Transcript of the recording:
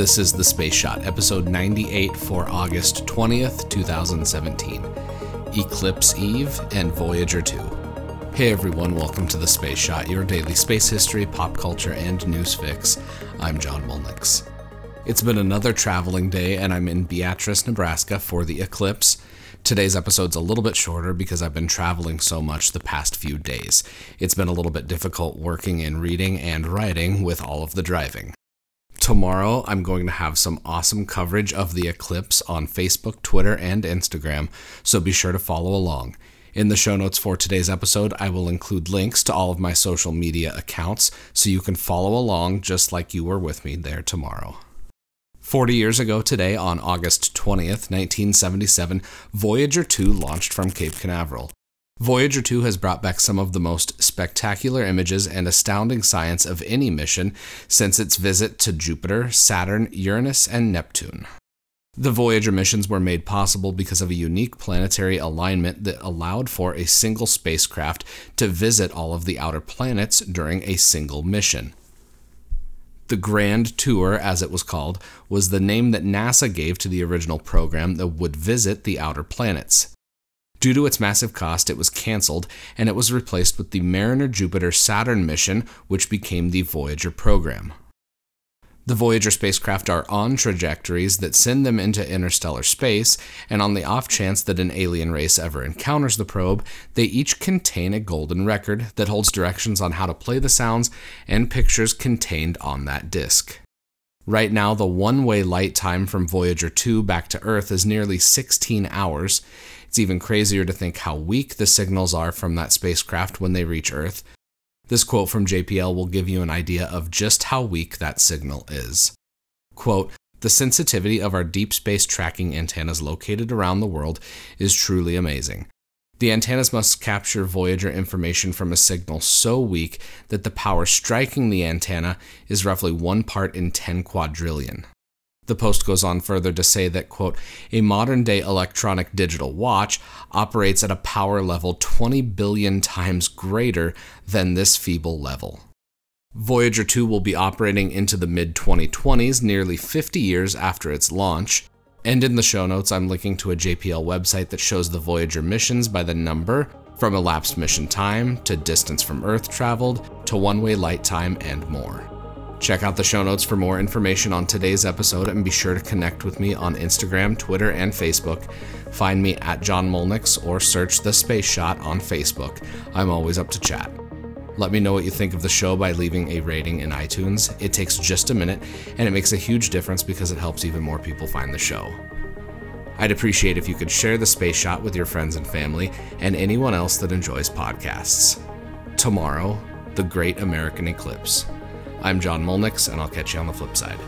This is The Space Shot, episode 98 for August 20th, 2017. Eclipse Eve and Voyager 2. Hey everyone, welcome to The Space Shot, your daily space history, pop culture, and news fix. I'm John Mulnix. It's been another traveling day, and I'm in Beatrice, Nebraska for the eclipse. Today's episode's a little bit shorter because I've been traveling so much the past few days. It's been a little bit difficult working and reading and writing with all of the driving. Tomorrow, I'm going to have some awesome coverage of the eclipse on Facebook, Twitter, and Instagram, so be sure to follow along. In the show notes for today's episode, I will include links to all of my social media accounts so you can follow along just like you were with me there tomorrow. 40 years ago today, on August 20th, 1977, Voyager 2 launched from Cape Canaveral. Voyager 2 has brought back some of the most spectacular images and astounding science of any mission since its visit to Jupiter, Saturn, Uranus, and Neptune. The Voyager missions were made possible because of a unique planetary alignment that allowed for a single spacecraft to visit all of the outer planets during a single mission. The Grand Tour, as it was called, was the name that NASA gave to the original program that would visit the outer planets. Due to its massive cost, it was canceled and it was replaced with the Mariner Jupiter Saturn mission, which became the Voyager program. The Voyager spacecraft are on trajectories that send them into interstellar space, and on the off chance that an alien race ever encounters the probe, they each contain a golden record that holds directions on how to play the sounds and pictures contained on that disk. Right now, the one way light time from Voyager 2 back to Earth is nearly 16 hours, it's even crazier to think how weak the signals are from that spacecraft when they reach Earth. This quote from JPL will give you an idea of just how weak that signal is. Quote, the sensitivity of our deep space tracking antennas located around the world is truly amazing. The antennas must capture Voyager information from a signal so weak that the power striking the antenna is roughly 1 part in 10 quadrillion. The post goes on further to say that, quote, a modern day electronic digital watch operates at a power level 20 billion times greater than this feeble level. Voyager 2 will be operating into the mid 2020s, nearly 50 years after its launch. And in the show notes, I'm linking to a JPL website that shows the Voyager missions by the number, from elapsed mission time to distance from Earth traveled to one way light time and more. Check out the show notes for more information on today's episode and be sure to connect with me on Instagram, Twitter, and Facebook. Find me at John Mulnix or search The Space Shot on Facebook. I'm always up to chat. Let me know what you think of the show by leaving a rating in iTunes. It takes just a minute and it makes a huge difference because it helps even more people find the show. I'd appreciate if you could share the Space Shot with your friends and family and anyone else that enjoys podcasts. Tomorrow, the Great American Eclipse. I'm John Mulnix, and I'll catch you on the flip side.